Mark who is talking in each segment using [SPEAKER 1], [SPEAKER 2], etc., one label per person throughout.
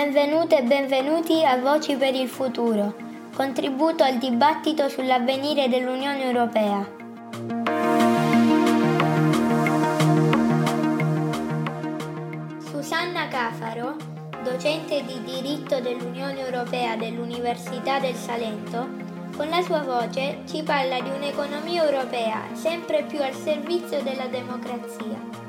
[SPEAKER 1] Benvenute e benvenuti a Voci per il Futuro, contributo al dibattito sull'avvenire dell'Unione Europea. Susanna Cafaro, docente di diritto dell'Unione Europea dell'Università del Salento, con la sua voce ci parla di un'economia europea sempre più al servizio della democrazia.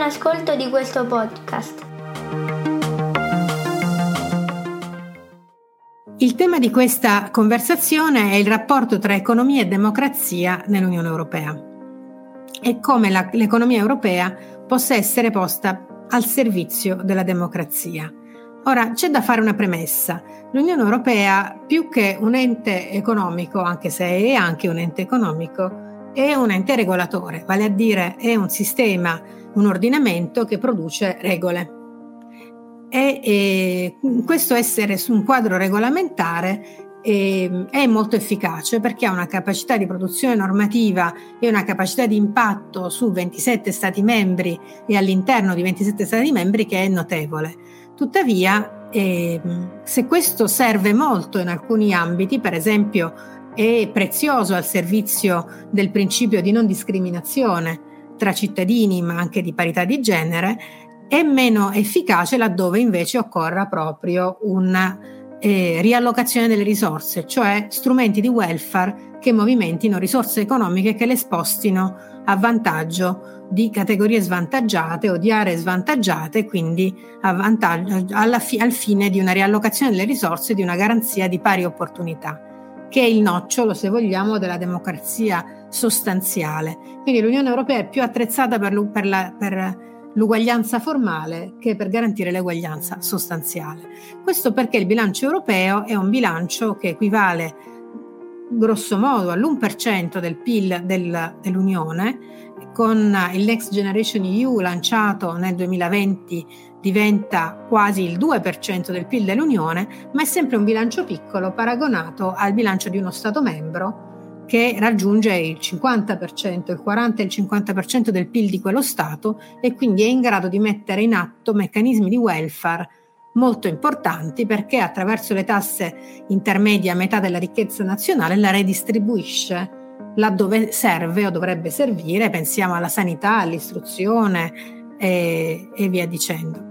[SPEAKER 1] Buon ascolto di questo podcast.
[SPEAKER 2] Il tema di questa conversazione è il rapporto tra economia e democrazia nell'Unione Europea e come la, l'economia europea possa essere posta al servizio della democrazia. Ora c'è da fare una premessa. L'Unione Europea, più che un ente economico, anche se è anche un ente economico, è un ente regolatore, vale a dire è un sistema, un ordinamento che produce regole. E, e questo essere su un quadro regolamentare e, è molto efficace perché ha una capacità di produzione normativa e una capacità di impatto su 27 Stati membri e all'interno di 27 Stati membri che è notevole. Tuttavia, eh, se questo serve molto in alcuni ambiti, per esempio è prezioso al servizio del principio di non discriminazione tra cittadini, ma anche di parità di genere, è meno efficace laddove invece occorra proprio una eh, riallocazione delle risorse, cioè strumenti di welfare che movimentino risorse economiche che le spostino a vantaggio di categorie svantaggiate o di aree svantaggiate, quindi fi- al fine di una riallocazione delle risorse e di una garanzia di pari opportunità, che è il nocciolo, se vogliamo, della democrazia sostanziale. Quindi l'Unione Europea è più attrezzata per, per, la, per l'uguaglianza formale che per garantire l'uguaglianza sostanziale. Questo perché il bilancio europeo è un bilancio che equivale grosso modo all'1% del PIL del, dell'Unione, con il Next Generation EU lanciato nel 2020 diventa quasi il 2% del PIL dell'Unione, ma è sempre un bilancio piccolo paragonato al bilancio di uno Stato membro che raggiunge il 50%, il 40 e il 50% del PIL di quello Stato e quindi è in grado di mettere in atto meccanismi di welfare molto importanti perché attraverso le tasse intermedie a metà della ricchezza nazionale la redistribuisce laddove serve o dovrebbe servire, pensiamo alla sanità, all'istruzione e, e via dicendo.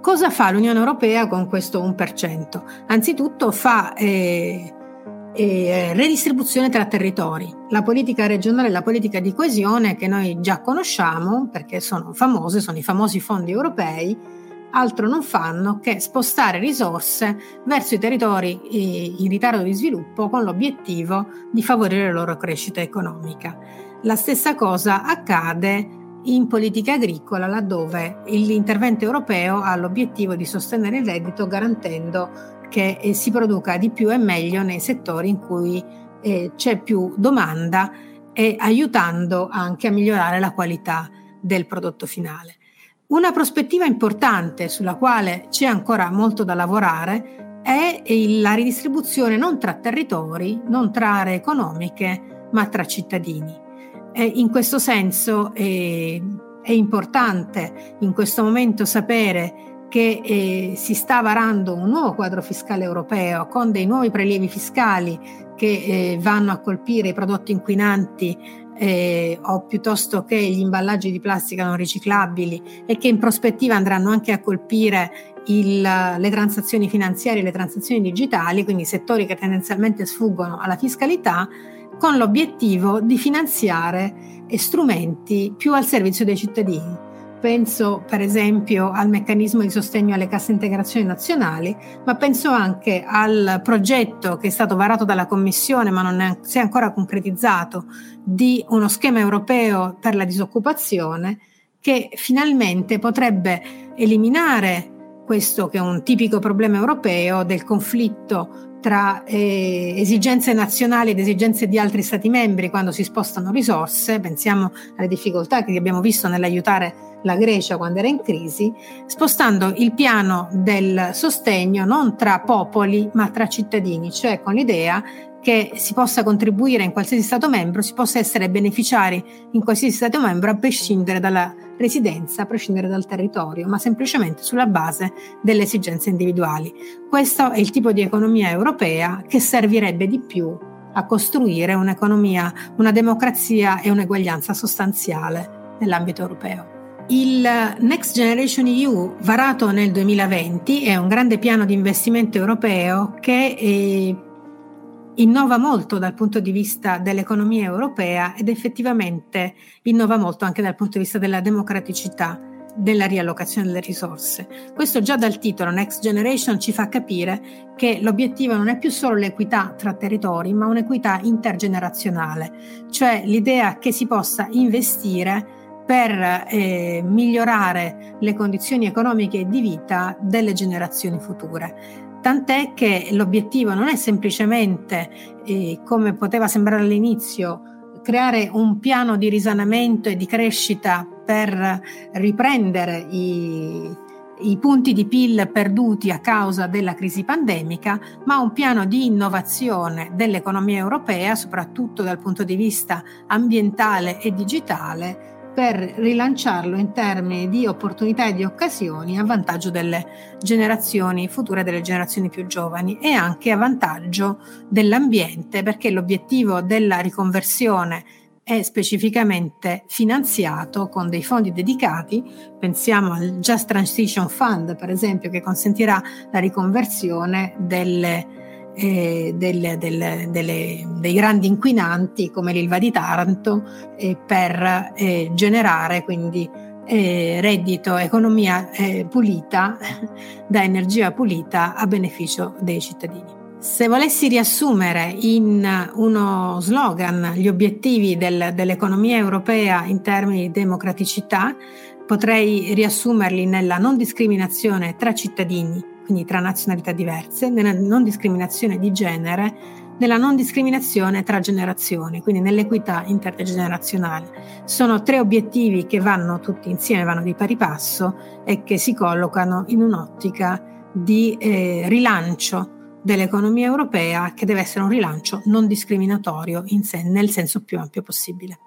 [SPEAKER 2] Cosa fa l'Unione Europea con questo 1%? Anzitutto fa eh, e redistribuzione tra territori. La politica regionale e la politica di coesione che noi già conosciamo perché sono famose, sono i famosi fondi europei, altro non fanno che spostare risorse verso i territori eh, in ritardo di sviluppo con l'obiettivo di favorire la loro crescita economica. La stessa cosa accade in politica agricola laddove l'intervento europeo ha l'obiettivo di sostenere il reddito garantendo che eh, si produca di più e meglio nei settori in cui eh, c'è più domanda e aiutando anche a migliorare la qualità del prodotto finale. Una prospettiva importante sulla quale c'è ancora molto da lavorare è la ridistribuzione non tra territori, non tra aree economiche, ma tra cittadini. E in questo senso eh, è importante in questo momento sapere che eh, si sta varando un nuovo quadro fiscale europeo con dei nuovi prelievi fiscali che eh, vanno a colpire i prodotti inquinanti eh, o piuttosto che gli imballaggi di plastica non riciclabili e che in prospettiva andranno anche a colpire il, le transazioni finanziarie e le transazioni digitali, quindi settori che tendenzialmente sfuggono alla fiscalità, con l'obiettivo di finanziare strumenti più al servizio dei cittadini. Penso per esempio al meccanismo di sostegno alle casse integrazioni nazionali, ma penso anche al progetto che è stato varato dalla Commissione ma non è, si è ancora concretizzato di uno schema europeo per la disoccupazione che finalmente potrebbe eliminare questo che è un tipico problema europeo del conflitto tra eh, esigenze nazionali ed esigenze di altri Stati membri quando si spostano risorse, pensiamo alle difficoltà che abbiamo visto nell'aiutare la Grecia quando era in crisi, spostando il piano del sostegno non tra popoli ma tra cittadini, cioè con l'idea che si possa contribuire in qualsiasi Stato membro, si possa essere beneficiari in qualsiasi Stato membro a prescindere dalla residenza, a prescindere dal territorio, ma semplicemente sulla base delle esigenze individuali. Questo è il tipo di economia europea che servirebbe di più a costruire un'economia, una democrazia e un'eguaglianza sostanziale nell'ambito europeo. Il Next Generation EU, varato nel 2020, è un grande piano di investimento europeo che eh, innova molto dal punto di vista dell'economia europea ed effettivamente innova molto anche dal punto di vista della democraticità della riallocazione delle risorse. Questo già dal titolo Next Generation ci fa capire che l'obiettivo non è più solo l'equità tra territori, ma un'equità intergenerazionale, cioè l'idea che si possa investire per eh, migliorare le condizioni economiche e di vita delle generazioni future. Tant'è che l'obiettivo non è semplicemente, eh, come poteva sembrare all'inizio, creare un piano di risanamento e di crescita per riprendere i, i punti di PIL perduti a causa della crisi pandemica, ma un piano di innovazione dell'economia europea, soprattutto dal punto di vista ambientale e digitale, per rilanciarlo in termini di opportunità e di occasioni a vantaggio delle generazioni future, delle generazioni più giovani e anche a vantaggio dell'ambiente perché l'obiettivo della riconversione è specificamente finanziato con dei fondi dedicati, pensiamo al Just Transition Fund per esempio che consentirà la riconversione delle eh, del, del, delle, dei grandi inquinanti come l'Ilva di Taranto eh, per eh, generare quindi eh, reddito, economia eh, pulita da energia pulita a beneficio dei cittadini. Se volessi riassumere in uno slogan gli obiettivi del, dell'economia europea in termini di democraticità, potrei riassumerli nella non discriminazione tra cittadini, quindi tra nazionalità diverse, nella non discriminazione di genere, nella non discriminazione tra generazioni, quindi nell'equità intergenerazionale. Sono tre obiettivi che vanno tutti insieme, vanno di pari passo e che si collocano in un'ottica di eh, rilancio dell'economia europea che deve essere un rilancio non discriminatorio in sé, nel senso più ampio possibile.